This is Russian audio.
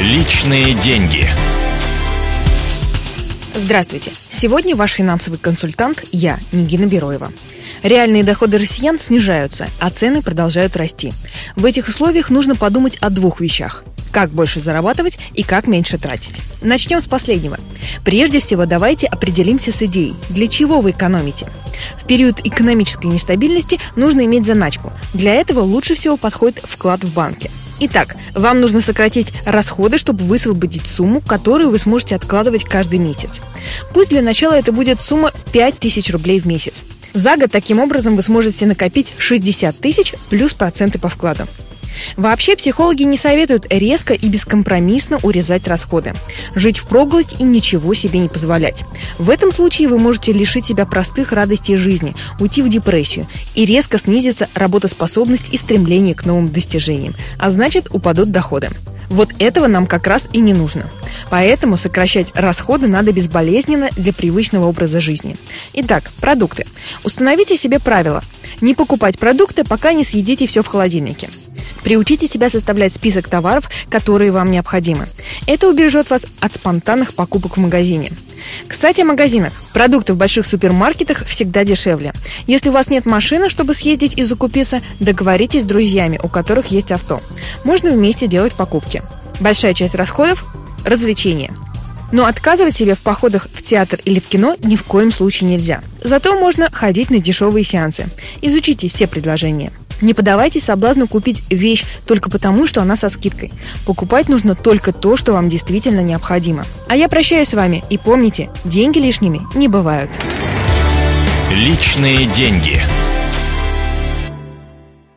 Личные деньги. Здравствуйте. Сегодня ваш финансовый консультант я, Нигина Бероева. Реальные доходы россиян снижаются, а цены продолжают расти. В этих условиях нужно подумать о двух вещах. Как больше зарабатывать и как меньше тратить. Начнем с последнего. Прежде всего, давайте определимся с идеей, для чего вы экономите. В период экономической нестабильности нужно иметь заначку. Для этого лучше всего подходит вклад в банке. Итак, вам нужно сократить расходы, чтобы высвободить сумму, которую вы сможете откладывать каждый месяц. Пусть для начала это будет сумма 5000 рублей в месяц. За год таким образом вы сможете накопить 60 тысяч плюс проценты по вкладу. Вообще психологи не советуют резко и бескомпромиссно урезать расходы. Жить в проголодь и ничего себе не позволять. В этом случае вы можете лишить себя простых радостей жизни, уйти в депрессию и резко снизится работоспособность и стремление к новым достижениям, а значит упадут доходы. Вот этого нам как раз и не нужно. Поэтому сокращать расходы надо безболезненно для привычного образа жизни. Итак, продукты. Установите себе правило. Не покупать продукты, пока не съедите все в холодильнике. Приучите себя составлять список товаров, которые вам необходимы. Это убережет вас от спонтанных покупок в магазине. Кстати, о магазинах. Продукты в больших супермаркетах всегда дешевле. Если у вас нет машины, чтобы съездить и закупиться, договоритесь с друзьями, у которых есть авто. Можно вместе делать покупки. Большая часть расходов – развлечения. Но отказывать себе в походах в театр или в кино ни в коем случае нельзя. Зато можно ходить на дешевые сеансы. Изучите все предложения. Не поддавайтесь соблазну купить вещь только потому, что она со скидкой. Покупать нужно только то, что вам действительно необходимо. А я прощаюсь с вами и помните, деньги лишними не бывают. Личные деньги.